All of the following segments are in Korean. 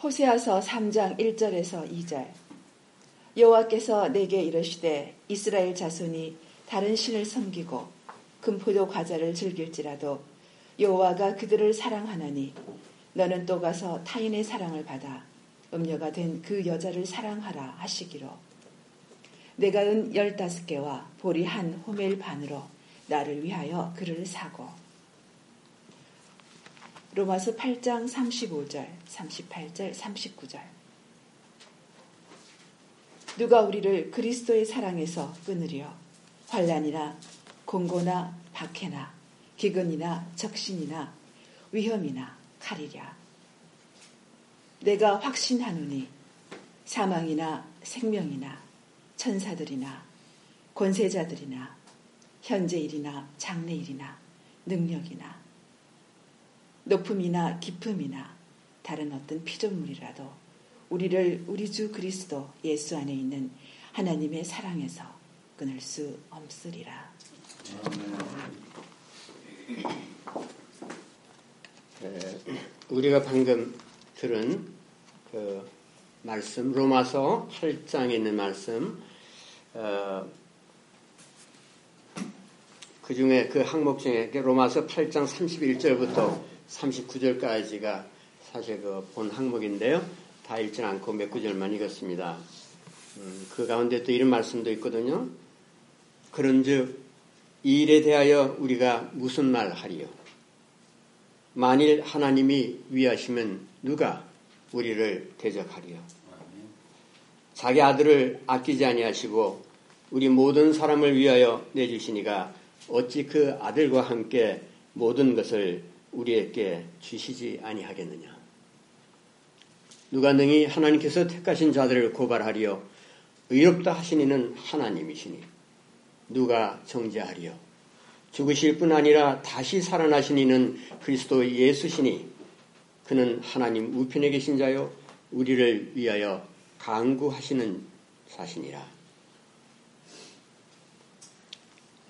호세아서 3장 1절에서 2절. 여호와께서 내게 이르시되 이스라엘 자손이 다른 신을 섬기고 금포도 과자를 즐길지라도 여호와가 그들을 사랑하나니 너는 또 가서 타인의 사랑을 받아 음녀가 된 그 여자를 사랑하라 하시기로. 내가 은 열다섯 개와 보리 한 호멜 반으로 나를 위하여 그를 사고 로마서 8장 35절, 38절, 39절. 누가 우리를 그리스도의 사랑에서 끊으려 환란이나 공고나 박해나 기근이나 적신이나 위험이나 칼이랴. 내가 확신하노니 사망이나 생명이나 천사들이나 권세자들이나 현재일이나 장래일이나 능력이나 높음이나 깊음이나 다른 어떤 피조물이라도 우리를 우리 주 그리스도 예수 안에 있는 하나님의 사랑에서 끊을 수 없으리라. 네, 우리가 방금 들은 그 말씀 로마서 8장에 있는 말씀 어, 그 중에 그 항목 중에 로마서 8장 31절부터 39절까지가 사실 그 본 항목인데요. 다 읽진 않고 몇 구절만 읽었습니다. 음, 그 가운데 또 이런 말씀도 있거든요. 그런즉 이 일에 대하여 우리가 무슨 말 하리요? 만일 하나님이 위하시면 누가 우리를 대적하리요? 자기 아들을 아끼지 아니하시고 우리 모든 사람을 위하여 내주시니가 어찌 그 아들과 함께 모든 것을 우리에게 주시지 아니하겠느냐. 누가 능히 하나님께서 택하신 자들을 고발하리요. 의롭다 하시니는 하나님이시니. 누가 정죄하리요. 죽으실 뿐 아니라 다시 살아나시니는 그리스도 예수시니. 그는 하나님 우편에 계신 자요. 우리를 위하여 강구하시는 사신이라.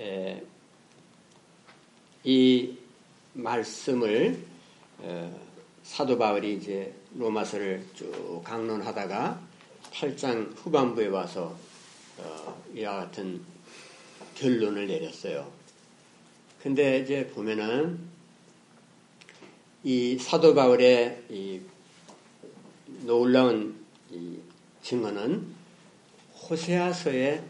에, 이 말씀을 어, 사도 바울이 이제 로마서를 쭉 강론하다가 8장 후반부에 와서 어, 이와 같은 결론을 내렸어요. 근데 이제 보면은 이 사도 바울의 이 놀라운 이 증언은 호세아서의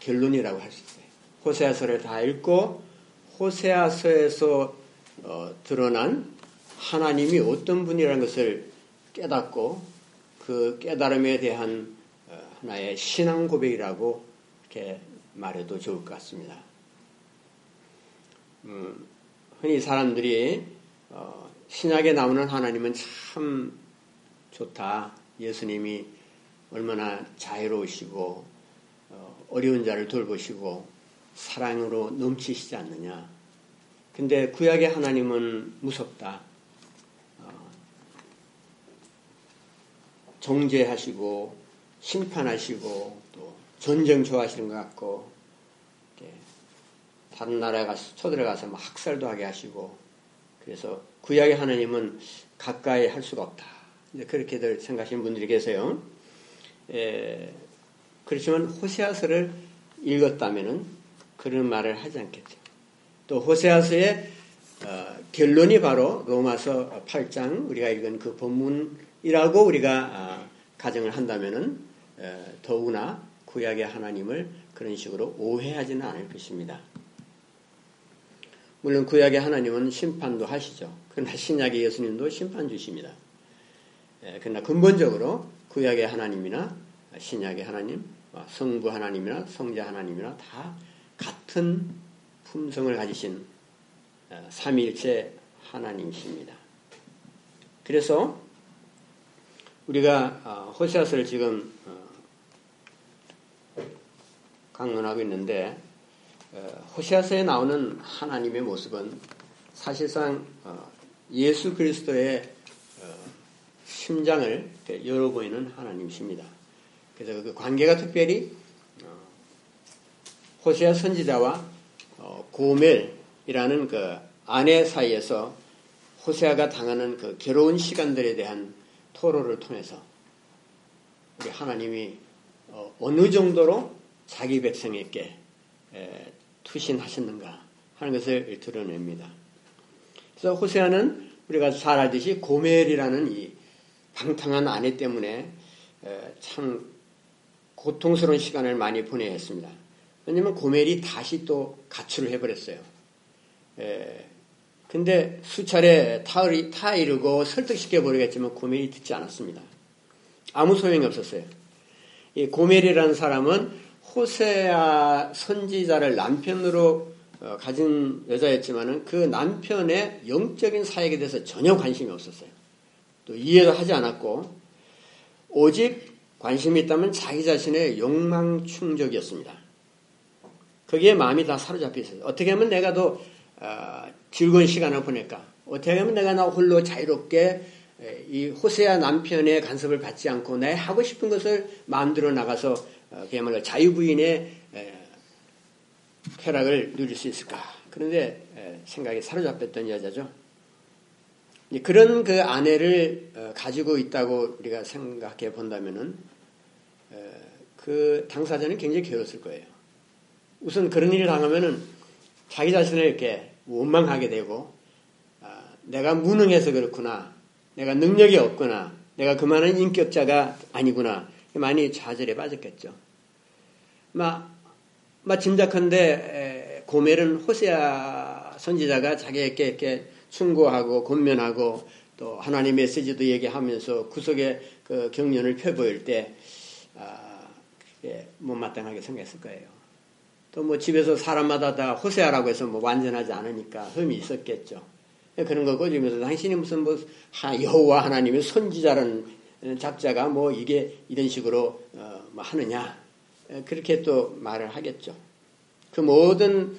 결론이라고 할 수 있어요. 호세아서를 다 읽고 호세아서에서 어, 드러난 하나님이 어떤 분이라는 것을 깨닫고 그 깨달음에 대한 어, 하나의 신앙 고백이라고 이렇게 말해도 좋을 것 같습니다. 음, 흔히 사람들이 어, 신약에 나오는 하나님은 참 좋다. 예수님이 얼마나 자유로우시고 어, 어려운 자를 돌보시고 사랑으로 넘치시지 않느냐. 근데 구약의 하나님은 무섭다. 어, 정죄하시고 심판하시고 또 전쟁 좋아하시는 것 같고 다른 나라에 가서 쳐들어가서 막 학살도 하게 하시고 그래서 구약의 하나님은 가까이 할 수가 없다. 그렇게들 생각하시는 분들이 계세요. 에, 그렇지만 호세아서를 읽었다면은 그런 말을 하지 않겠죠. 또 호세아서의 어, 결론이 바로 로마서 8장 우리가 읽은 그 본문이라고 우리가 어, 가정을 한다면은 어, 더구나 구약의 하나님을 그런 식으로 오해하지는 않을 것입니다. 물론 구약의 하나님은 심판도 하시죠. 그러나 신약의 예수님도 심판 주십니다. 예, 그러나 근본적으로 구약의 하나님이나 신약의 하나님, 성부 하나님이나 성자 하나님이나 다 같은 품성을 가지신 어, 삼일체 하나님이십니다. 그래서 우리가 어, 호세아서를 지금 어, 강론하고 있는데 호세아서에 나오는 하나님의 모습은 사실상 예수 그리스도의 심장을 열어 보이는 하나님이십니다. 그래서 그 관계가 특별히 호세아 선지자와 어, 고멜이라는 그 아내 사이에서 호세아가 당하는 그 괴로운 시간들에 대한 토로를 통해서 우리 하나님이 어, 어느 정도로 자기 백성에게 투신하셨는가 하는 것을 드러냅니다. 그래서 호세아는 우리가 잘 알듯이 고멜이라는 이 방탕한 아내 때문에 참 고통스러운 시간을 많이 보내야 했습니다. 왜냐하면 고멜이 다시 또 가출을 해버렸어요. 에, 근데 수차례 타이르, 타이르고 설득시켜버리겠지만 고멜이 듣지 않았습니다. 아무 소용이 없었어요. 이 고멜이라는 사람은 호세아 선지자를 남편으로 어, 가진 여자였지만은 그 남편의 영적인 사역에 대해서 전혀 관심이 없었어요. 또 이해도 하지 않았고 오직 관심이 있다면 자기 자신의 욕망 충족이었습니다. 거기에 마음이 다 사로잡혀 있어요. 어떻게 하면 내가 더 어, 즐거운 시간을 보낼까? 어떻게 하면 내가 나 홀로 자유롭게 이 호세아 남편의 간섭을 받지 않고 내 하고 싶은 것을 마음대로 나가서 어, 그야말로 자유부인의 쾌락을 누릴 수 있을까? 그런데 생각이 사로잡혔던 여자죠. 그런 그 아내를 어, 가지고 있다고 우리가 생각해 본다면은 그 당사자는 굉장히 괴로웠을 거예요. 우선 그런 일을 당하면은 자기 자신을 이렇게 원망하게 되고 아, 내가 무능해서 그렇구나, 내가 능력이 없구나, 내가 그만한 인격자가 아니구나 많이 좌절에 빠졌겠죠. 막, 막 짐작한데 고멜은 호세아 선지자가 자기에게 이렇게 충고하고 권면하고 또 하나님 메시지도 얘기하면서 구속의 그 경련을 펴보일 때 아, 못마땅하게 생각했을 거예요. 또 뭐 집에서 사람마다 다 호세아라고 해서 뭐 완전하지 않으니까 흠이 있었겠죠. 그런 거 꼬집면서 당신이 무슨 뭐 여호와 하나님의 선지자라는 작자가 뭐 이게 이런 식으로 어, 뭐 하느냐 그렇게 또 말을 하겠죠. 그 모든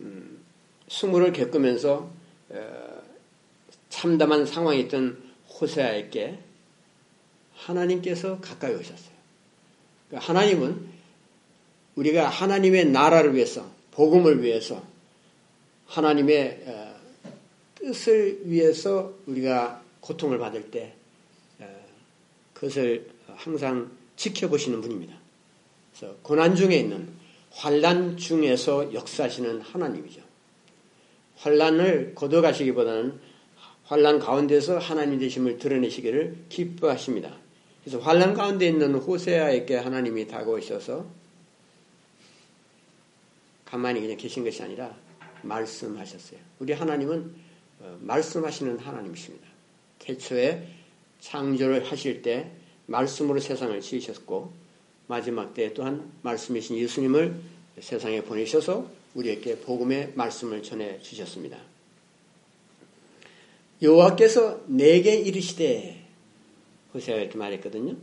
음, 수모를 겪으면서 어, 참담한 상황에 있던 호세아에게 하나님께서 가까이 오셨어요. 그러니까 하나님은 우리가 하나님의 나라를 위해서, 복음을 위해서, 하나님의 어, 뜻을 위해서 우리가 고통을 받을 때 어, 그것을 항상 지켜보시는 분입니다. 그래서 고난 중에 있는 환란 중에서 역사하시는 하나님이죠. 환란을 거둬가시기보다는 환란 가운데서 하나님 되심을 드러내시기를 기뻐하십니다. 그래서 환란 가운데 있는 호세아에게 하나님이 다가오셔서 가만히 그냥 계신 것이 아니라 말씀하셨어요. 우리 하나님은 어, 말씀하시는 하나님이십니다. 태초에 창조를 하실 때 말씀으로 세상을 지으셨고 마지막 때 또한 말씀이신 예수님을 세상에 보내셔서 우리에게 복음의 말씀을 전해 주셨습니다. 여호와께서 내게 이르시되 호세아가 이렇게 말했거든요.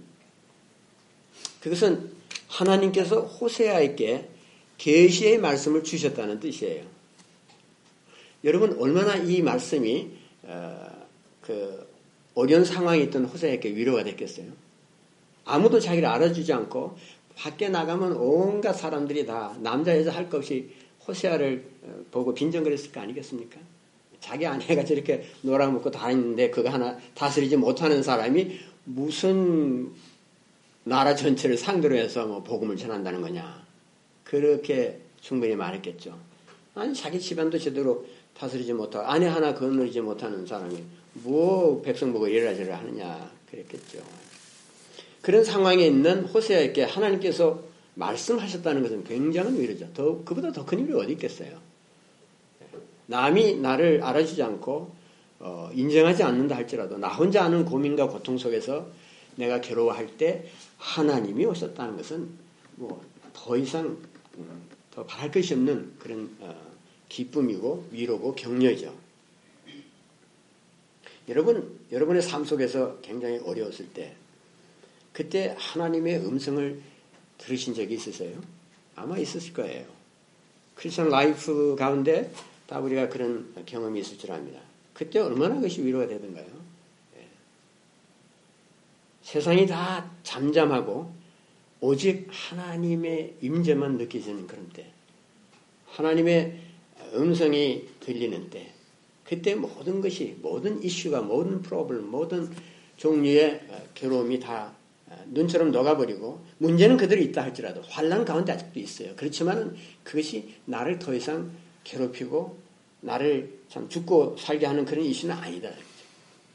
그것은 하나님께서 호세아에게 계시의 말씀을 주셨다는 뜻이에요. 여러분 얼마나 이 말씀이 어, 그 어려운 상황에 있던 호세아에게 위로가 됐겠어요. 아무도 자기를 알아주지 않고 밖에 나가면 온갖 사람들이 다 남자 여자 할 것 없이 호세아를 어, 보고 빈정거렸을 거 아니겠습니까? 자기 아내가 저렇게 놀아먹고 다니는데 그거 하나 다스리지 못하는 사람이 무슨 나라 전체를 상대로 해서 뭐 복음을 전한다는 거냐. 그렇게 충분히 말했겠죠. 아니, 자기 집안도 제대로 다스리지 못하고 아내 하나 거느리지 못하는 사람이 뭐 백성 보고 이래라 하느냐. 그랬겠죠. 그런 상황에 있는 호세아에게 하나님께서 말씀하셨다는 것은 굉장한 위로죠. 더, 그보다 더 큰 위로 어디 있겠어요. 남이 나를 알아주지 않고 어, 인정하지 않는다 할지라도 나 혼자 아는 고민과 고통 속에서 내가 괴로워할 때 하나님이 오셨다는 것은 뭐 더 이상 음, 더 바랄 것이 없는 그런 어, 기쁨이고 위로고 격려죠. 여러분 여러분의 삶 속에서 굉장히 어려웠을 때 그때 하나님의 음성을 들으신 적이 있으세요? 아마 있으실 거예요. Christian life 가운데 다 우리가 그런 경험이 있을 줄 압니다. 그때 얼마나 그것이 위로가 되던가요? 예. 세상이 다 잠잠하고 오직 하나님의 임재만 느껴지는 그런 때, 하나님의 음성이 들리는 때, 그때 모든 것이 모든 이슈가 모든 problem 모든 종류의 괴로움이 다 눈처럼 녹아버리고 문제는 그대로 있다 할지라도 환란 가운데 아직도 있어요. 그렇지만 그것이 나를 더 이상 괴롭히고 나를 참 죽고 살게 하는 그런 이슈는 아니다.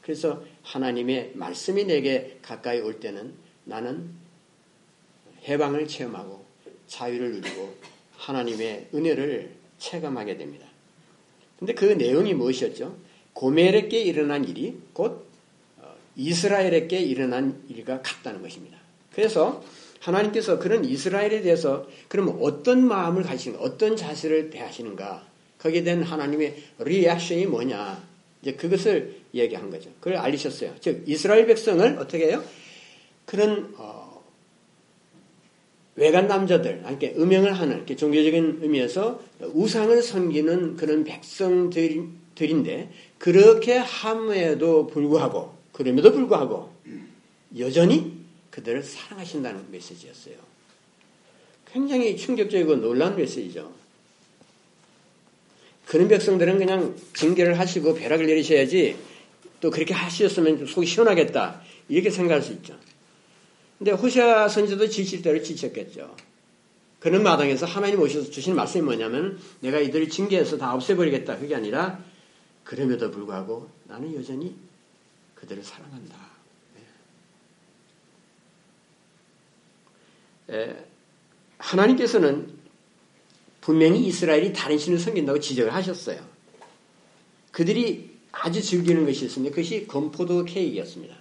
그래서 하나님의 말씀이 내게 가까이 올 때는 나는 해방을 체험하고 자유를 누리고 하나님의 은혜를 체감하게 됩니다. 근데 그 내용이 무엇이었죠? 고멜에게 일어난 일이 곧 어, 이스라엘에게 일어난 일과 같다는 것입니다. 그래서 하나님께서 그런 이스라엘에 대해서 그러면 어떤 마음을 가지시는가, 어떤 자세를 대하시는가, 거기에 대한 하나님의 리액션이 뭐냐, 이제 그것을 얘기한 거죠. 그걸 알리셨어요. 즉, 이스라엘 백성을 어떻게 해요? 그런, 어, 외간 남자들, 이렇게 음행을 하는, 이렇게 종교적인 의미에서 우상을 섬기는 그런 백성들인데, 그렇게 함에도 불구하고, 그럼에도 불구하고, 여전히 그들을 사랑하신다는 메시지였어요. 굉장히 충격적이고 놀라운 메시지죠. 그런 백성들은 그냥 징계를 하시고 벼락을 내리셔야지 또 그렇게 하셨으면 속이 시원하겠다. 이렇게 생각할 수 있죠. 근데 호시아 선지도 지칠 대로 지쳤겠죠. 그런 마당에서 하나님 오셔서 주신 말씀이 뭐냐면 내가 이들을 징계해서 다 없애버리겠다. 그게 아니라 그럼에도 불구하고 나는 여전히 그들을 사랑한다. 하나님께서는 분명히 이스라엘이 다른 신을 섬긴다고 지적을 하셨어요. 그들이 아주 즐기는 것이 있습니다. 그것이 건포도 케이크였습니다.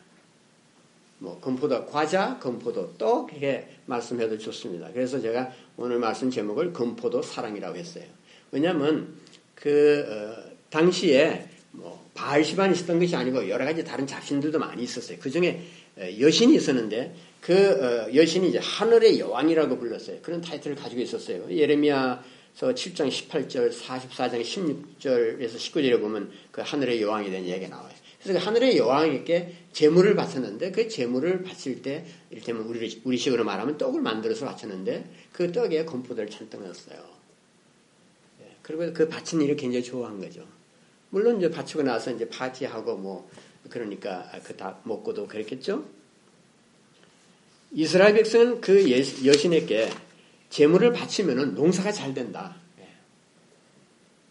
뭐 건포도 과자, 건포도 떡 이렇게 말씀해도 좋습니다. 그래서 제가 오늘 말씀 제목을 건포도 사랑이라고 했어요. 왜냐하면 그 어, 당시에 뭐 바알시반이 있었던 것이 아니고 여러 가지 다른 잡신들도 많이 있었어요. 그 중에 여신이 있었는데 그 어, 여신이 이제 하늘의 여왕이라고 불렀어요. 그런 타이틀을 가지고 있었어요. 예레미야서 7장 18절, 44장 16절에서 19절에 보면 그 하늘의 여왕에 대한 이야기가 나와요. 그래서 그 하늘의 여왕에게 재물을 바쳤는데 그 재물을 바칠 때 이를테면 우리, 우리식으로 말하면 떡을 만들어서 바쳤는데 그 떡에 건포도를 잔뜩 넣었어요. 예, 그리고 그 바친 일을 굉장히 좋아한 거죠. 물론 이제 바치고 나서 이제 파티하고 뭐 그러니까 그 다 먹고도 그랬겠죠. 이스라엘 백성은 그 여신에게 재물을 바치면 농사가 잘 된다. 예.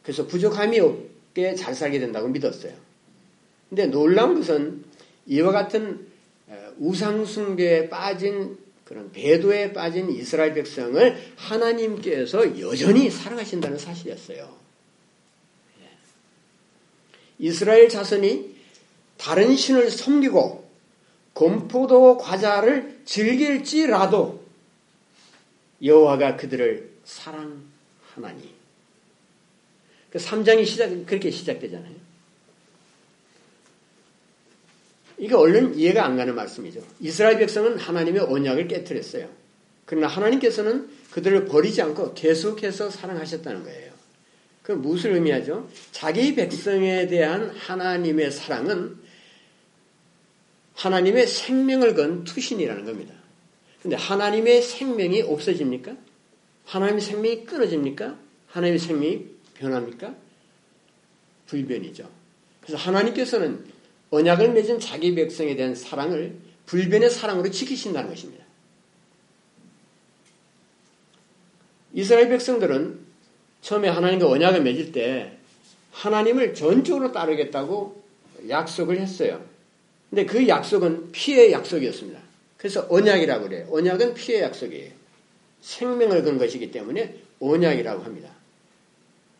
그래서 부족함이 없게 잘 살게 된다고 믿었어요. 근데 놀라운 것은 이와 같은 우상숭배에 빠진 그런 배도에 빠진 이스라엘 백성을 하나님께서 여전히 사랑하신다는 사실이었어요. 예. 이스라엘 자손이 다른 신을 섬기고 곰포도 과자를 즐길지라도 여호와가 그들을 사랑하나니. 그 3장이 시작 그렇게 시작되잖아요. 이게 얼른 이해가 안 가는 말씀이죠. 이스라엘 백성은 하나님의 언약을 깨뜨렸어요. 그러나 하나님께서는 그들을 버리지 않고 계속해서 사랑하셨다는 거예요. 그 무엇을 의미하죠? 자기 백성에 대한 하나님의 사랑은 하나님의 생명을 건 투신이라는 겁니다. 근데 하나님의 생명이 없어집니까? 하나님의 생명이 끊어집니까? 하나님의 생명이 변합니까? 불변이죠. 그래서 하나님께서는 언약을 맺은 자기 백성에 대한 사랑을 불변의 사랑으로 지키신다는 것입니다. 이스라엘 백성들은 처음에 하나님과 언약을 맺을 때 하나님을 전적으로 따르겠다고 약속을 했어요. 근데 그 약속은 피의 약속이었습니다. 그래서 언약이라고 그래요. 언약은 피의 약속이에요. 생명을 건 것이기 때문에 언약이라고 합니다.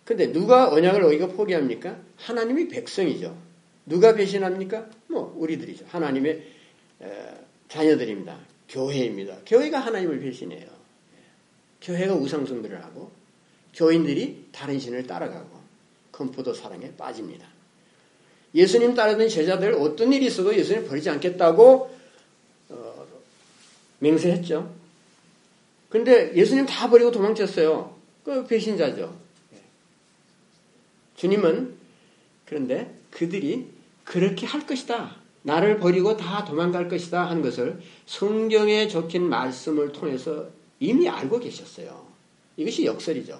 근데 누가 언약을 어기고 포기합니까? 하나님이 백성이죠. 누가 배신합니까? 뭐 우리들이죠. 하나님의 자녀들입니다. 교회입니다. 교회가 하나님을 배신해요. 교회가 우상숭배를 하고 교인들이 다른 신을 따라가고 건포도 사랑에 빠집니다. 예수님 따르던 제자들 어떤 일이 있어도 예수님 버리지 않겠다고 어, 맹세했죠. 근데 예수님 다 버리고 도망쳤어요. 그 배신자죠. 주님은 그런데 그들이 그렇게 할 것이다. 나를 버리고 다 도망갈 것이다 하는 것을 성경에 적힌 말씀을 통해서 이미 알고 계셨어요. 이것이 역설이죠.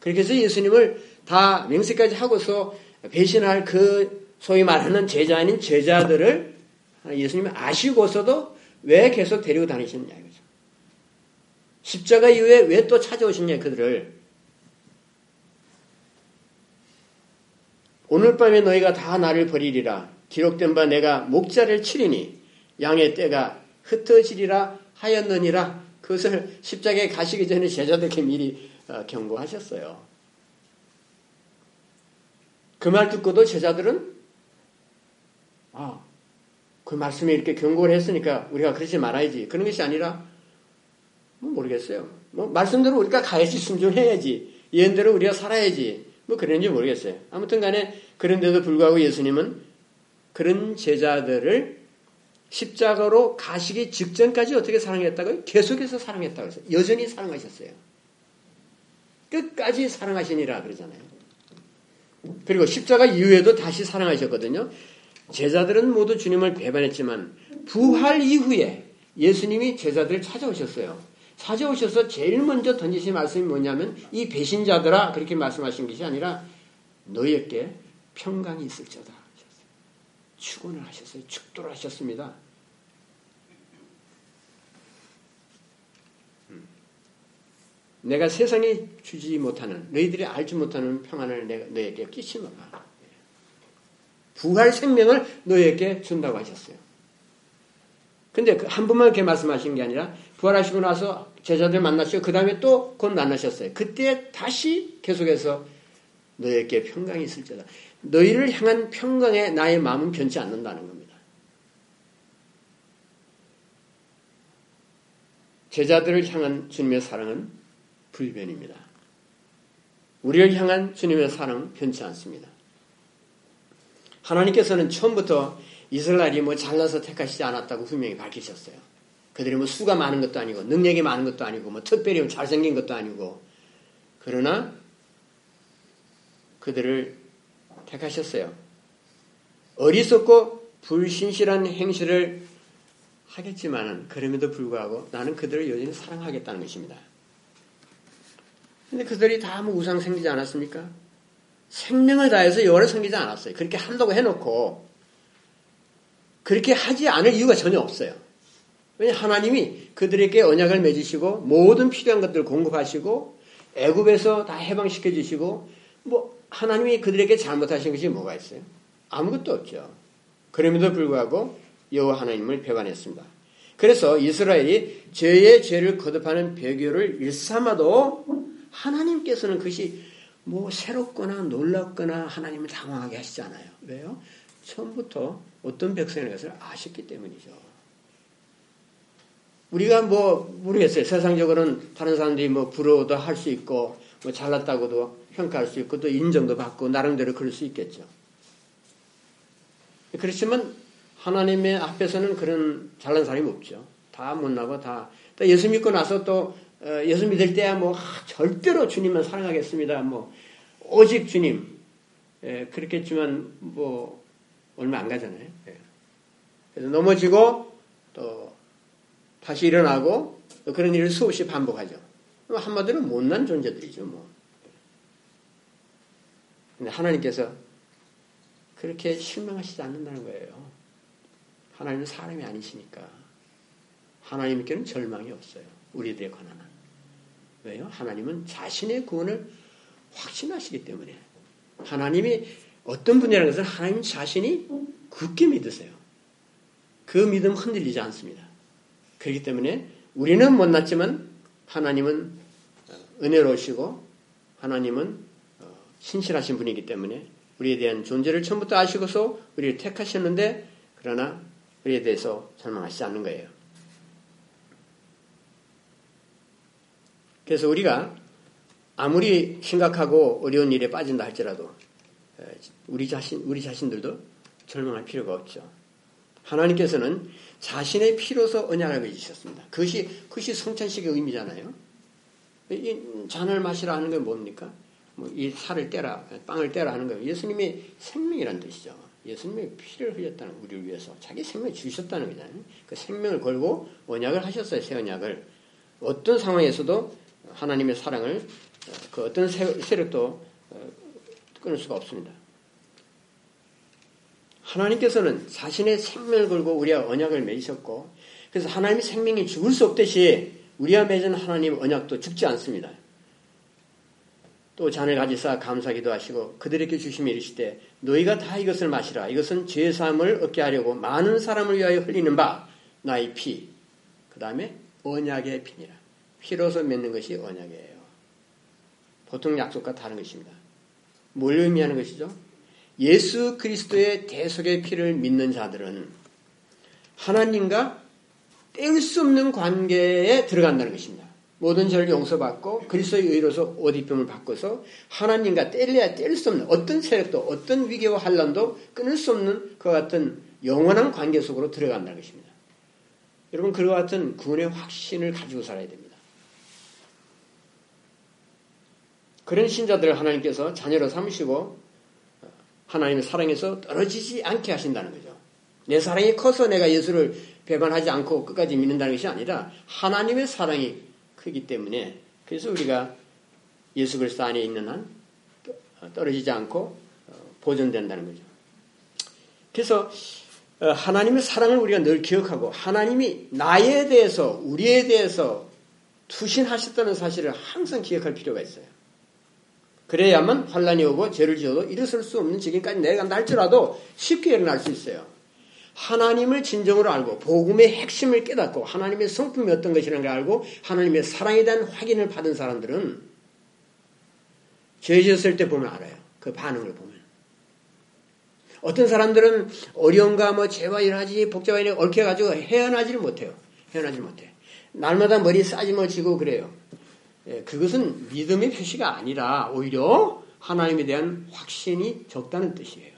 그렇게 해서 예수님을 다 맹세까지 하고서 배신할 그 소위 말하는 제자인 제자들을 예수님이 아시고서도 왜 계속 데리고 다니셨냐 이거죠. 십자가 이후에 왜 또 찾아오셨냐 그들을 오늘 밤에 너희가 다 나를 버리리라 기록된 바 내가 목자를 치리니 양의 때가 흩어지리라 하였느니라 그것을 십자가에 가시기 전에 제자들에게 미리 어, 경고하셨어요. 그 말 듣고도 제자들은 아, 그 말씀에 이렇게 경고를 했으니까 우리가 그러지 말아야지. 그런 것이 아니라 뭐 모르겠어요. 뭐 말씀대로 우리가 가야지 순종해야지. 예언대로 우리가 살아야지. 뭐 그런지 모르겠어요. 아무튼 간에 그런데도 불구하고 예수님은 그런 제자들을 십자가로 가시기 직전까지 어떻게 사랑했다고요? 계속해서 사랑했다고 해서 여전히 사랑하셨어요. 끝까지 사랑하시니라 그러잖아요. 그리고 십자가 이후에도 다시 사랑하셨거든요. 제자들은 모두 주님을 배반했지만 부활 이후에 예수님이 제자들을 찾아오셨어요. 찾아오셔서 제일 먼저 던지신 말씀이 뭐냐면 이 배신자들아 그렇게 말씀하신 것이 아니라 너희에게 평강이 있을지어다. 축원을 하셨어요. 축도를 하셨습니다. 음. 내가 세상에 주지 못하는 너희들이 알지 못하는 평안을 내가 너에게 끼치노라. 부활 생명을 너에게 준다고 하셨어요. 근데 그 한 번만 이렇게 말씀하신 게 아니라 부활하시고 나서 제자들 만나시고 그 다음에 또 곧 만나셨어요. 그때 다시 계속해서 너에게 평강이 있을지다. 너희를 향한 평강에 나의 마음은 변치 않는다는 겁니다. 제자들을 향한 주님의 사랑은 불변입니다. 우리를 향한 주님의 사랑은 변치 않습니다. 하나님께서는 처음부터 이스라엘이 뭐 잘나서 택하시지 않았다고 분명히 밝히셨어요. 그들이 뭐 수가 많은 것도 아니고 능력이 많은 것도 아니고 뭐 특별히 잘생긴 것도 아니고 그러나 그들을 택하셨어요. 어리석고 불신실한 행실을 하겠지만은 그럼에도 불구하고 나는 그들을 여전히 사랑하겠다는 것입니다. 근데 그들이 다 뭐 우상 생기지 않았습니까? 생명을 다해서 여호와를 섬기지 않았어요. 그렇게 한다고 해놓고 그렇게 하지 않을 이유가 전혀 없어요. 왜냐 하나님이 그들에게 언약을 맺으시고 모든 필요한 것들을 공급하시고 애굽에서 다 해방시켜 주시고 뭐 하나님이 그들에게 잘못하신 것이 뭐가 있어요? 아무것도 없죠. 그럼에도 불구하고 여호와 하나님을 배반했습니다. 그래서 이스라엘이 죄의 죄를 거듭하는 배교를 일삼아도 하나님께서는 그것이 뭐 새롭거나 놀랍거나 하나님을 당황하게 하시지 않아요. 왜요? 처음부터 어떤 백성의 것을 아셨기 때문이죠. 우리가 뭐 모르겠어요. 세상적으로는 다른 사람들이 뭐 부러워도 할 수 있고 뭐 잘났다고도 평가할 수 있고 또 인정도 받고 나름대로 그럴 수 있겠죠. 그렇지만 하나님의 앞에서는 그런 잘난 사람이 없죠. 다 못나고 다. 또 예수 믿고 나서 또 어, 예수 믿을 때야 뭐 절대로 주님만 사랑하겠습니다. 뭐 오직 주님 예, 그렇겠지만 뭐 얼마 안 가잖아요. 예. 그래서 넘어지고 또 다시 일어나고 또 그런 일을 수없이 반복하죠. 한마디로 못난 존재들이죠. 뭐. 근데 하나님께서 그렇게 실망하시지 않는다는 거예요. 하나님은 사람이 아니시니까. 하나님께는 절망이 없어요. 우리들에 관한. 왜요? 하나님은 자신의 구원을 확신하시기 때문에 하나님이 어떤 분이라는 것은 하나님 자신이 굳게 믿으세요. 그 믿음 흔들리지 않습니다. 그렇기 때문에 우리는 못났지만 하나님은 은혜로우시고 하나님은 어, 신실하신 분이기 때문에 우리에 대한 존재를 처음부터 아시고서 우리를 택하셨는데 그러나 우리에 대해서 절망하시지 않는 거예요. 그래서 우리가 아무리 심각하고 어려운 일에 빠진다 할지라도 우리 자신 우리 자신들도 절망할 필요가 없죠. 하나님께서는 자신의 피로서 언약을 맺으셨습니다. 그것이 그것이 성찬식의 의미잖아요. 이 잔을 마시라 하는 건 뭡니까? 뭐 이 살을 떼라, 빵을 떼라 하는 거예요. 예수님이 생명이란 뜻이죠. 예수님이 피를 흘렸다는 우리를 위해서 자기 생명을 주셨다는 거잖아요. 그 생명을 걸고 언약을 하셨어요. 새 언약을 어떤 상황에서도 하나님의 사랑을 그 어떤 세력도 어, 끊을 수가 없습니다. 하나님께서는 자신의 생명을 걸고 우리와 언약을 맺으셨고 그래서 하나님의 생명이 죽을 수 없듯이 우리와 맺은 하나님 언약도 죽지 않습니다. 또 잔을 가지사 감사기도 하시고 그들에게 주심이 이르시되 너희가 다 이것을 마시라 이것은 죄 사함을 얻게 하려고 많은 사람을 위하여 흘리는 바 나의 피. 그 다음에 언약의 피니라. 피로서 맺는 것이 언약이에요. 보통 약속과 다른 것입니다. 뭘 의미하는 것이죠? 예수 그리스도의 대속의 피를 믿는 자들은 하나님과 뗄 수 없는 관계에 들어간다는 것입니다. 모든 죄를 용서받고 그리스도의 의로서 옷 입힘을 바꿔서 하나님과 뗄래야 뗄 수 없는 어떤 세력도 어떤 위기와 환란도 끊을 수 없는 그와 같은 영원한 관계 속으로 들어간다는 것입니다. 여러분 그와 같은 구원의 확신을 가지고 살아야 됩니다. 그런 신자들을 하나님께서 자녀로 삼으시고 하나님의 사랑에서 떨어지지 않게 하신다는 거죠. 내 사랑이 커서 내가 예수를 배반하지 않고 끝까지 믿는다는 것이 아니라 하나님의 사랑이 크기 때문에 그래서 우리가 예수 그리스도 안에 있는 한 떨어지지 않고 보존된다는 거죠. 그래서 어, 하나님의 사랑을 우리가 늘 기억하고 하나님이 나에 대해서 우리에 대해서 투신하셨다는 사실을 항상 기억할 필요가 있어요. 그래야만 환란이 오고 죄를 지어도 일어설 수 없는 지금까지 내려간다 할지라도 쉽게 일어날 수 있어요. 하나님을 진정으로 알고 복음의 핵심을 깨닫고 하나님의 성품이 어떤 것이라는 걸 알고 하나님의 사랑에 대한 확인을 받은 사람들은 죄 지었을 때 보면 알아요. 그 반응을 보면. 어떤 사람들은 어려움과 뭐 죄와 일하지 복잡하게 얽혀가지고 헤어나지를 못해요. 헤어나지를 못해. 날마다 머리 싸지머지고 그래요. 예, 그것은 믿음의 표시가 아니라 오히려 하나님에 대한 확신이 적다는 뜻이에요.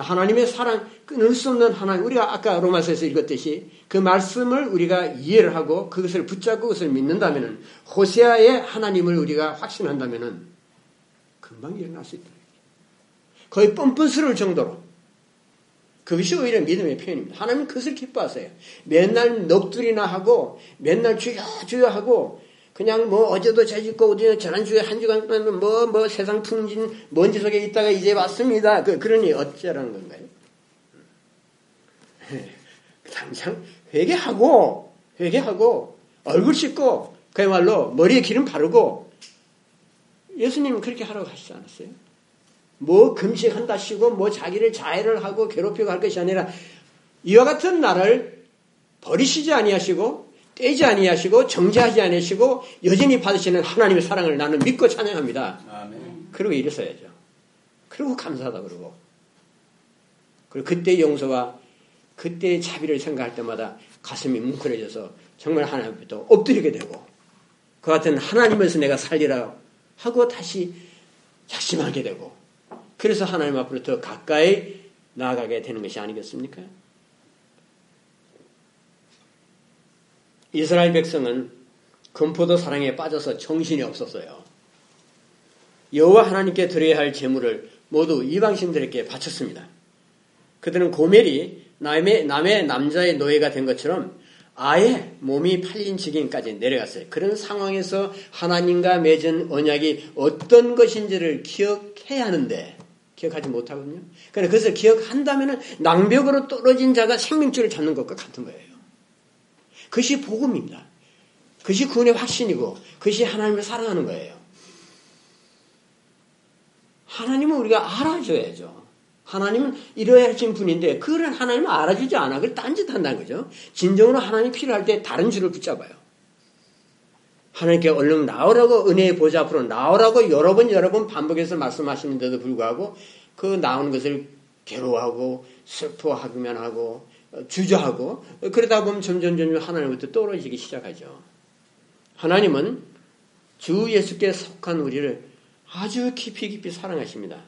하나님의 사랑 끊을 수 없는 하나님 우리가 아까 로마서에서 읽었듯이 그 말씀을 우리가 이해를 하고 그것을 붙잡고 그것을 믿는다면은 호세아의 하나님을 우리가 확신한다면은 금방 일어날 수 있다. 거의 뻔뻔스러울 정도로 그것이 오히려 믿음의 표현입니다. 하나님은 그것을 기뻐하세요. 맨날 넋두리나 하고 맨날 주여 주여 하고 그냥 뭐 어제도 재짓고 어디 지난주에 한 주간 뭐뭐 뭐 세상 풍진 먼지 속에 있다가 이제 왔습니다. 그, 그러니 어쩌라는 건가요? 당장 회개하고 회개하고 얼굴 씻고 그야말로 머리에 기름 바르고 예수님은 그렇게 하라고 하시지 않았어요? 뭐 금식한다시고 뭐 자기를 자해를 하고 괴롭히고 할 것이 아니라 이와 같은 나를 버리시지 아니하시고 떼지 아니하시고 정죄하지 아니하시고 여전히 받으시는 하나님의 사랑을 나는 믿고 찬양합니다. 아멘. 그리고 이랬어야죠. 그리고 감사하다 그러고 그리고 그때 용서와 그때의 자비를 생각할 때마다 가슴이 뭉클해져서 정말 하나님 앞에 엎드리게 되고 그 같은 하나님에서 내가 살리라 하고 다시 작심하게 되고 그래서 하나님 앞으로 더 가까이 나아가게 되는 것이 아니겠습니까? 이스라엘 백성은 금포도 사랑에 빠져서 정신이 없었어요. 여호와 하나님께 드려야 할 제물을 모두 이방신들에게 바쳤습니다. 그들은 고멜이 남의, 남의 남자의 노예가 된 것처럼 아예 몸이 팔린 지경까지 내려갔어요. 그런 상황에서 하나님과 맺은 언약이 어떤 것인지를 기억해야 하는데 기억하지 못하거든요. 그러니까 그것을 기억한다면 낭벽으로 떨어진 자가 생명줄을 잡는 것과 같은 거예요. 그것이 복음입니다. 그것이 구원의 확신이고 그것이 하나님을 사랑하는 거예요. 하나님은 우리가 알아줘야죠. 하나님은 이뤄야 하신 분인데 그걸 하나님은 알아주지 않아. 그걸 딴짓한다는 거죠. 진정으로 하나님 필요할 때 다른 줄을 붙잡아요. 하나님께 얼른 나오라고 은혜의 보좌 앞으로 나오라고 여러 번 여러 번 반복해서 말씀하시는데도 불구하고 그 나오는 것을 괴로워하고 슬퍼하기만 하고 주저하고 그러다 보면 점점 점점 하나님부터 떨어지기 시작하죠. 하나님은 주 예수께 속한 우리를 아주 깊이 깊이 사랑하십니다.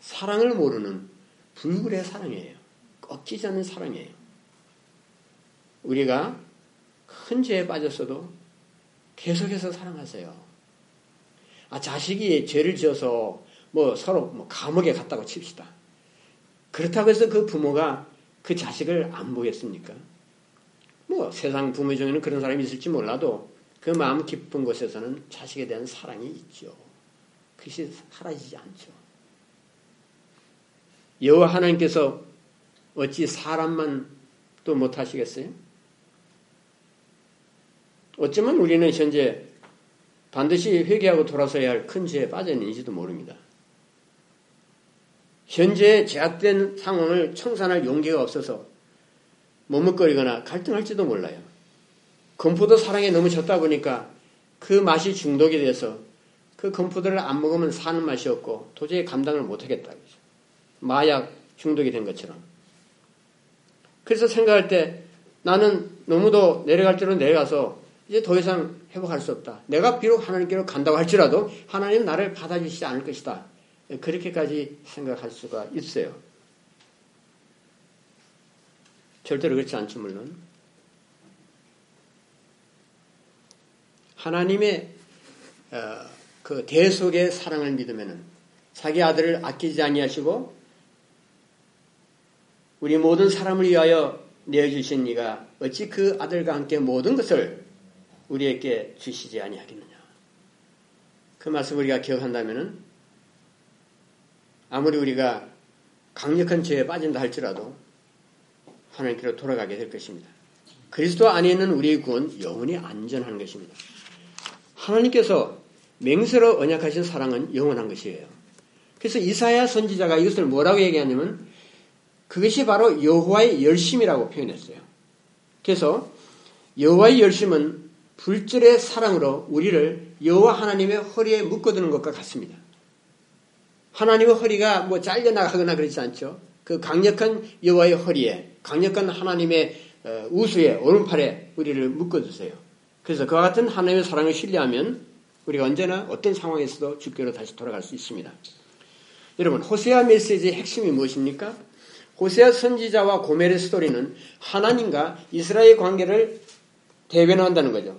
사랑을 모르는 불굴의 사랑이에요. 꺾이지 않는 사랑이에요. 우리가 큰 죄에 빠졌어도 계속해서 사랑하세요. 아, 자식이 죄를 지어서 뭐 서로 뭐 감옥에 갔다고 칩시다. 그렇다고 해서 그 부모가 그 자식을 안 보겠습니까? 뭐 세상 부모 중에는 그런 사람이 있을지 몰라도 그 마음 깊은 곳에서는 자식에 대한 사랑이 있죠. 그것이 사라지지 않죠. 여호와 하나님께서 어찌 사람만 또 못하시겠어요? 어쩌면 우리는 현재 반드시 회개하고 돌아서야 할 큰 죄에 빠져 있는지도 모릅니다. 현재 제약된 상황을 청산할 용기가 없어서 머뭇거리거나 갈등할지도 몰라요. 건포도 사랑에 너무 졌다 보니까 그 맛이 중독이 돼서 그 건포도를 안 먹으면 사는 맛이 없고 도저히 감당을 못하겠다. 마약 중독이 된 것처럼. 그래서 생각할 때 나는 너무도 내려갈 대로 내려가서 이제 더 이상 회복할 수 없다. 내가 비록 하나님께로 간다고 할지라도 하나님 나를 받아주시지 않을 것이다. 그렇게까지 생각할 수가 있어요. 절대로 그렇지 않죠, 물론. 하나님의 어, 그 대속의 사랑을 믿으면 자기 아들을 아끼지 아니하시고 우리 모든 사람을 위하여 내어주신 이가 어찌 그 아들과 함께 모든 것을 우리에게 주시지 아니하겠느냐. 그 말씀 우리가 기억한다면 아무리 우리가 강력한 죄에 빠진다 할지라도 하나님께로 돌아가게 될 것입니다. 그리스도 안에 있는 우리의 구원 영원히 안전한 것입니다. 하나님께서 맹세로 언약하신 사랑은 영원한 것이에요. 그래서 이사야 선지자가 이것을 뭐라고 얘기하냐면 그것이 바로 여호와의 열심이라고 표현했어요. 그래서 여호와의 열심은 불절의 사랑으로 우리를 여호와 하나님의 허리에 묶어두는 것과 같습니다. 하나님의 허리가 뭐 잘려나가거나 그렇지 않죠. 그 강력한 여호와의 허리에 강력한 하나님의 어, 우수에 오른팔에 우리를 묶어주세요. 그래서 그와 같은 하나님의 사랑을 신뢰하면 우리가 언제나 어떤 상황에서도 주께로 다시 돌아갈 수 있습니다. 여러분 호세아 메시지의 핵심이 무엇입니까? 호세아 선지자와 고멜의 스토리는 하나님과 이스라엘 관계를 대변한다는 거죠.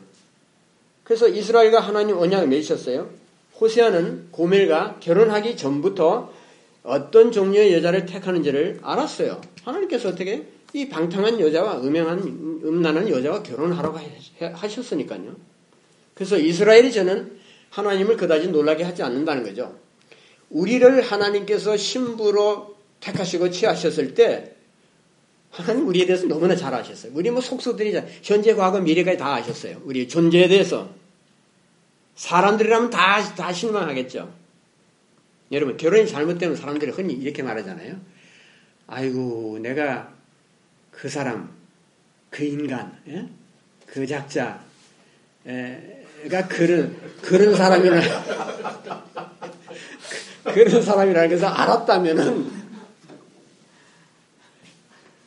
그래서 이스라엘과 하나님 언약을 맺으셨어요. 호세아는 고멜과 결혼하기 전부터 어떤 종류의 여자를 택하는지를 알았어요. 하나님께서 어떻게 이 방탕한 여자와 음행한 음란한 여자와 결혼하라고 하셨으니까요. 그래서 이스라엘이 저는 하나님을 그다지 놀라게 하지 않는다는 거죠. 우리를 하나님께서 신부로 택하시고 취하셨을 때 하나님 우리에 대해서 너무나 잘 아셨어요. 우리 뭐 속속들이 현재, 과거, 미래까지 다 아셨어요. 우리 존재에 대해서. 사람들이라면 다, 다 실망하겠죠. 여러분, 결혼이 잘못되면 사람들이 흔히 이렇게 말하잖아요. 아이고, 내가 그 사람, 그 인간, 예? 그 작자 가 그런, 그런 사람이라, 그런 사람이라는 것을 알았다면은,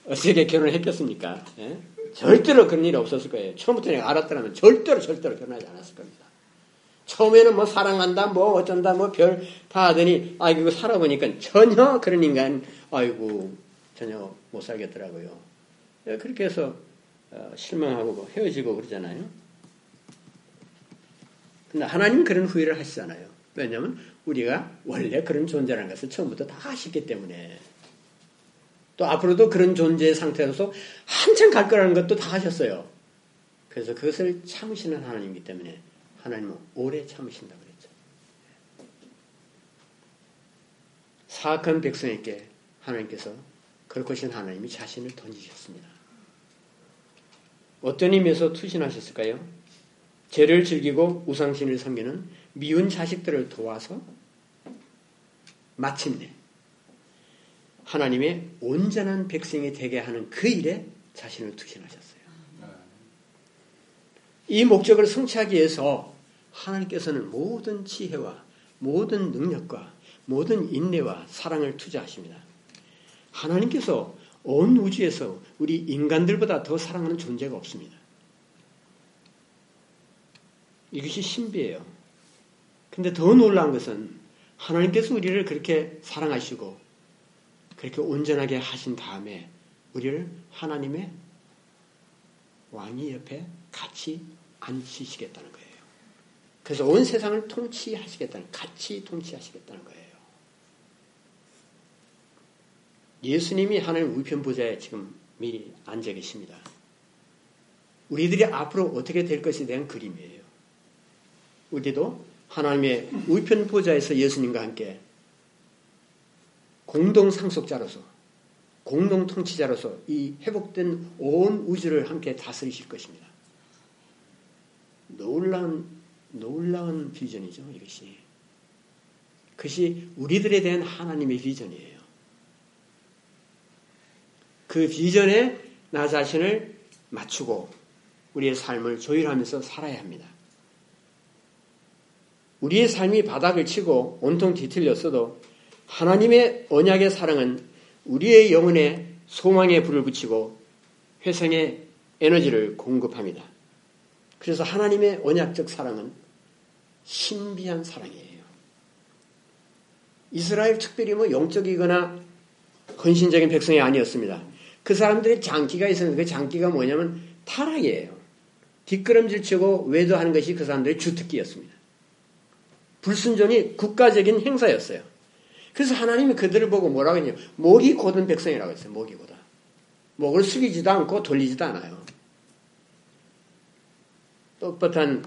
어떻게 결혼을 했겠습니까? 예? 절대로 그런 일이 없었을 거예요. 처음부터 내가 알았더라면 절대로 절대로 결혼하지 않았을 겁니다. 처음에는 뭐 사랑한다, 뭐 어쩐다, 뭐 별 다 하더니 아이고 살아보니까 전혀 그런 인간 아이고 전혀 못 살겠더라고요. 예, 그렇게 해서 어, 실망하고 뭐 헤어지고 그러잖아요. 근데 하나님 그런 후회를 하시잖아요. 왜냐하면 우리가 원래 그런 존재라는 것을 처음부터 다 아시기 때문에 또 앞으로도 그런 존재의 상태로서 한참 갈 거라는 것도 다 하셨어요. 그래서 그것을 참으시는 하나님이기 때문에 하나님은 오래 참으신다고 그랬죠. 사악한 백성에게 하나님께서 그렇고신 하나님이 자신을 던지셨습니다. 어떤 의미에서 투신하셨을까요? 죄를 즐기고 우상신을 섬기는 미운 자식들을 도와서 마침내 하나님의 온전한 백성이 되게 하는 그 일에 자신을 투신하셨어요. 이 목적을 성취하기 위해서 하나님께서는 모든 지혜와 모든 능력과 모든 인내와 사랑을 투자하십니다. 하나님께서 온 우주에서 우리 인간들보다 더 사랑하는 존재가 없습니다. 이것이 신비예요. 근데 더 놀라운 것은 하나님께서 우리를 그렇게 사랑하시고 그렇게 온전하게 하신 다음에 우리를 하나님의 왕이 옆에 같이 앉히시겠다는 거예요. 그래서 온 세상을 통치하시겠다는, 같이 통치하시겠다는 거예요. 예수님이 하나님 우편 보좌에 지금 미리 앉아 계십니다. 우리들이 앞으로 어떻게 될 것에 대한 그림이에요. 우리도 하나님의 우편 보좌에서 예수님과 함께 공동 상속자로서 공동 통치자로서 이 회복된 온 우주를 함께 다스리실 것입니다. 놀라운 놀라운 비전이죠, 이것이. 그것이 우리들에 대한 하나님의 비전이에요. 그 비전에 나 자신을 맞추고 우리의 삶을 조율하면서 살아야 합니다. 우리의 삶이 바닥을 치고 온통 뒤틀렸어도 하나님의 언약의 사랑은 우리의 영혼에 소망의 불을 붙이고 회생의 에너지를 공급합니다. 그래서 하나님의 언약적 사랑은 신비한 사랑이에요. 이스라엘 특별히 뭐 영적이거나 헌신적인 백성이 아니었습니다. 그 사람들의 장기가 있었는데 그 장기가 뭐냐면 타락이에요. 뒷걸음질 치고 외도하는 것이 그 사람들의 주특기였습니다. 불순종이 국가적인 행사였어요. 그래서 하나님이 그들을 보고 뭐라고 했냐면 목이 고든 백성이라고 했어요. 목이 고다. 목을 숙이지도 않고 돌리지도 않아요. 뻣뻣한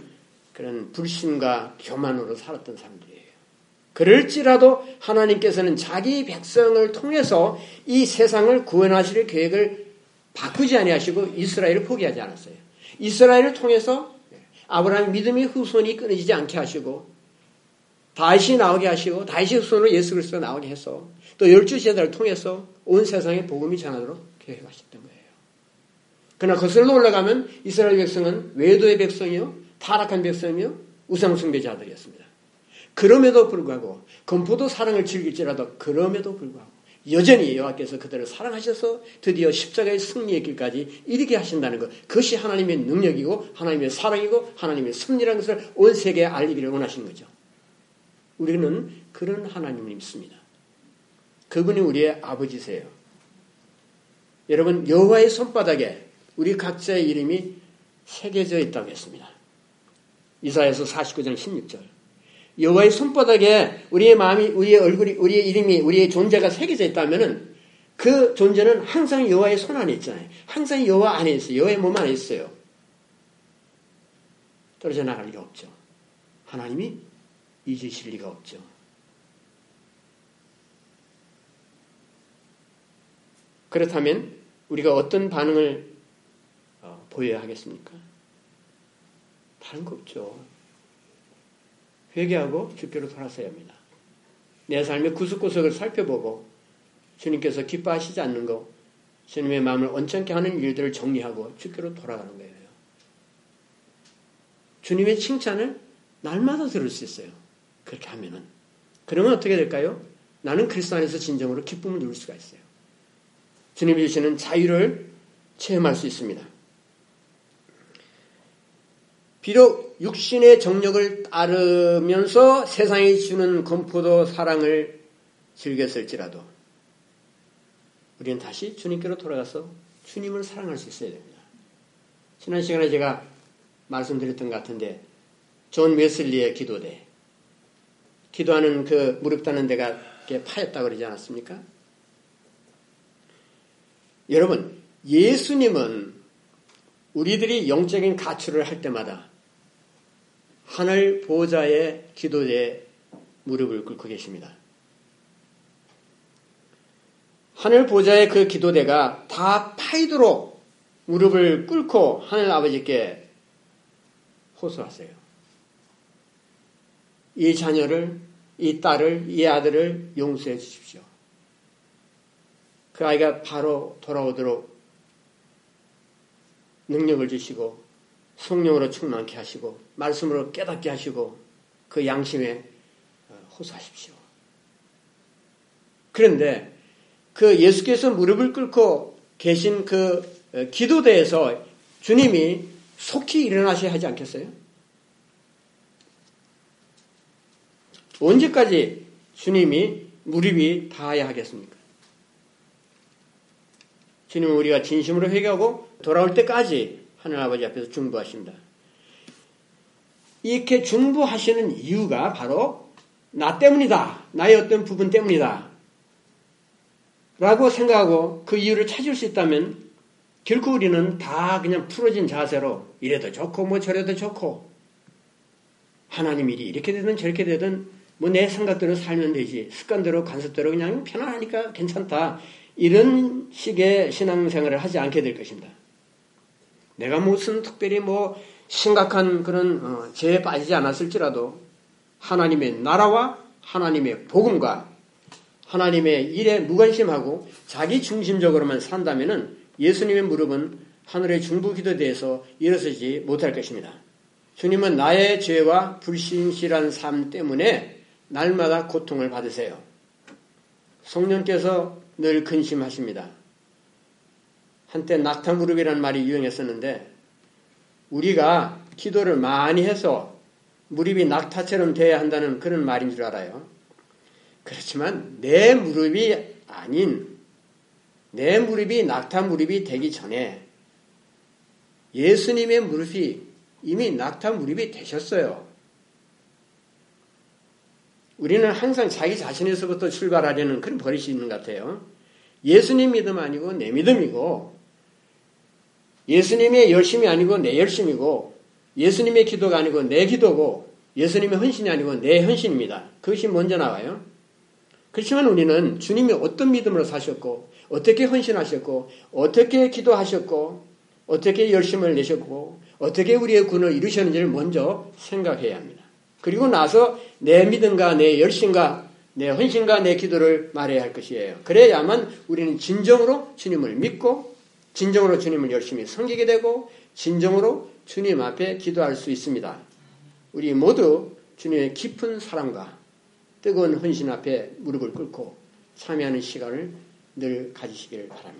그런 불신과 교만으로 살았던 사람들이에요. 그럴지라도 하나님께서는 자기 백성을 통해서 이 세상을 구원하실 계획을 바꾸지 아니하시고 이스라엘을 포기하지 않았어요. 이스라엘을 통해서 아브라함 믿음의 후손이 끊어지지 않게 하시고 다시 나오게 하시고 다시 후손으로 예수 그리스도 나오게 해서 또 열두 제자를 통해서 온 세상에 복음이 전하도록 계획하셨던 거예요. 그러나 거슬러 올라가면 이스라엘 백성은 외도의 백성이요 타락한 백성이요 우상 숭배자들이었습니다. 그럼에도 불구하고 검포도 사랑을 즐길지라도 그럼에도 불구하고 여전히 여호와께서 그들을 사랑하셔서 드디어 십자가의 승리의 길까지 이르게 하신다는 것 그것이 하나님의 능력이고 하나님의 사랑이고 하나님의 섭리라는 것을 온 세계에 알리기를 원하시는 거죠. 우리는 그런 하나님을 믿습니다. 그분이 우리의 아버지세요. 여러분 여호와의 손바닥에 우리 각자의 이름이 새겨져 있다고 했습니다. 이사에서 49장 16절. 여호와의 손바닥에 우리의 마음이, 우리의 얼굴이, 우리의 이름이, 우리의 존재가 새겨져 있다면은 그 존재는 항상 여호와의 손 안에 있잖아요. 항상 여호와 안에 있어요. 여호와의 몸 안에 있어요. 떨어져 나갈 리가 없죠. 하나님이 잊으실 리가 없죠. 그렇다면 우리가 어떤 반응을 어, 보여야 하겠습니까? 다른 거 없죠. 회개하고 주께로 돌아서야 합니다. 내 삶의 구석구석을 살펴보고 주님께서 기뻐하시지 않는 거, 주님의 마음을 언짢게 하는 일들을 정리하고 주께로 돌아가는 거예요. 주님의 칭찬을 날마다 들을 수 있어요. 그렇게 하면은. 그러면 어떻게 될까요? 나는 그리스도 안에서 진정으로 기쁨을 누릴 수가 있어요. 주님이 주시는 자유를 체험할 수 있습니다. 비록 육신의 정력을 따르면서 세상이 주는 건포도 사랑을 즐겼을지라도 우리는 다시 주님께로 돌아가서 주님을 사랑할 수 있어야 됩니다. 지난 시간에 제가 말씀드렸던 것 같은데 존 웨슬리의 기도대 기도하는 그 무릎 다는 데가 파였다고 그러지 않았습니까? 여러분 예수님은 우리들이 영적인 가출을 할 때마다 하늘 보좌의 기도대에 무릎을 꿇고 계십니다. 하늘 보좌의 그 기도대가 다 파이도록 무릎을 꿇고 하늘 아버지께 호소하세요. 이 자녀를, 이 딸을, 이 아들을 용서해 주십시오. 그 아이가 바로 돌아오도록 능력을 주시고 성령으로 충만케 하시고 말씀으로 깨닫게 하시고 그 양심에 어, 호소하십시오. 그런데 그 예수께서 무릎을 꿇고 계신 그 어, 기도대에서 주님이 속히 일어나셔야 하지 않겠어요? 언제까지 주님이 무릎이 닿아야 하겠습니까? 주님은 우리가 진심으로 회개하고 돌아올 때까지 하늘 아버지 앞에서 중보하십니다. 이렇게 중보하시는 이유가 바로 나 때문이다. 나의 어떤 부분 때문이다. 라고 생각하고 그 이유를 찾을 수 있다면 결코 우리는 다 그냥 풀어진 자세로 이래도 좋고 뭐 저래도 좋고 하나님 일이 이렇게 되든 저렇게 되든 뭐 내 생각대로 살면 되지. 습관대로 관습대로 그냥 편안하니까 괜찮다. 이런 식의 신앙생활을 하지 않게 될 것입니다. 내가 무슨 특별히 뭐 심각한 그런 어, 죄에 빠지지 않았을지라도 하나님의 나라와 하나님의 복음과 하나님의 일에 무관심하고 자기 중심적으로만 산다면은 예수님의 무릎은 하늘의 중부 기도대에서 일어서지 못할 것입니다. 주님은 나의 죄와 불신실한 삶 때문에 날마다 고통을 받으세요. 성령께서 늘 근심하십니다. 한때 낙타 무릎이라는 말이 유행했었는데 우리가 기도를 많이 해서 무릎이 낙타처럼 돼야 한다는 그런 말인 줄 알아요. 그렇지만 내 무릎이 아닌 내 무릎이 낙타 무릎이 되기 전에 예수님의 무릎이 이미 낙타 무릎이 되셨어요. 우리는 항상 자기 자신에서부터 출발하려는 그런 버릇이 있는 것 같아요. 예수님 믿음 아니고 내 믿음이고 예수님의 열심이 아니고 내 열심이고 예수님의 기도가 아니고 내 기도고 예수님의 헌신이 아니고 내 헌신입니다. 그것이 먼저 나와요. 그렇지만 우리는 주님이 어떤 믿음으로 사셨고 어떻게 헌신하셨고 어떻게 기도하셨고 어떻게 열심을 내셨고 어떻게 우리의 군을 이루셨는지를 먼저 생각해야 합니다. 그리고 나서 내 믿음과 내 열심과 내 헌신과 내 기도를 말해야 할 것이에요. 그래야만 우리는 진정으로 주님을 믿고 진정으로 주님을 열심히 섬기게 되고 진정으로 주님 앞에 기도할 수 있습니다. 우리 모두 주님의 깊은 사랑과 뜨거운 헌신 앞에 무릎을 꿇고 참여하는 시간을 늘 가지시기를 바랍니다.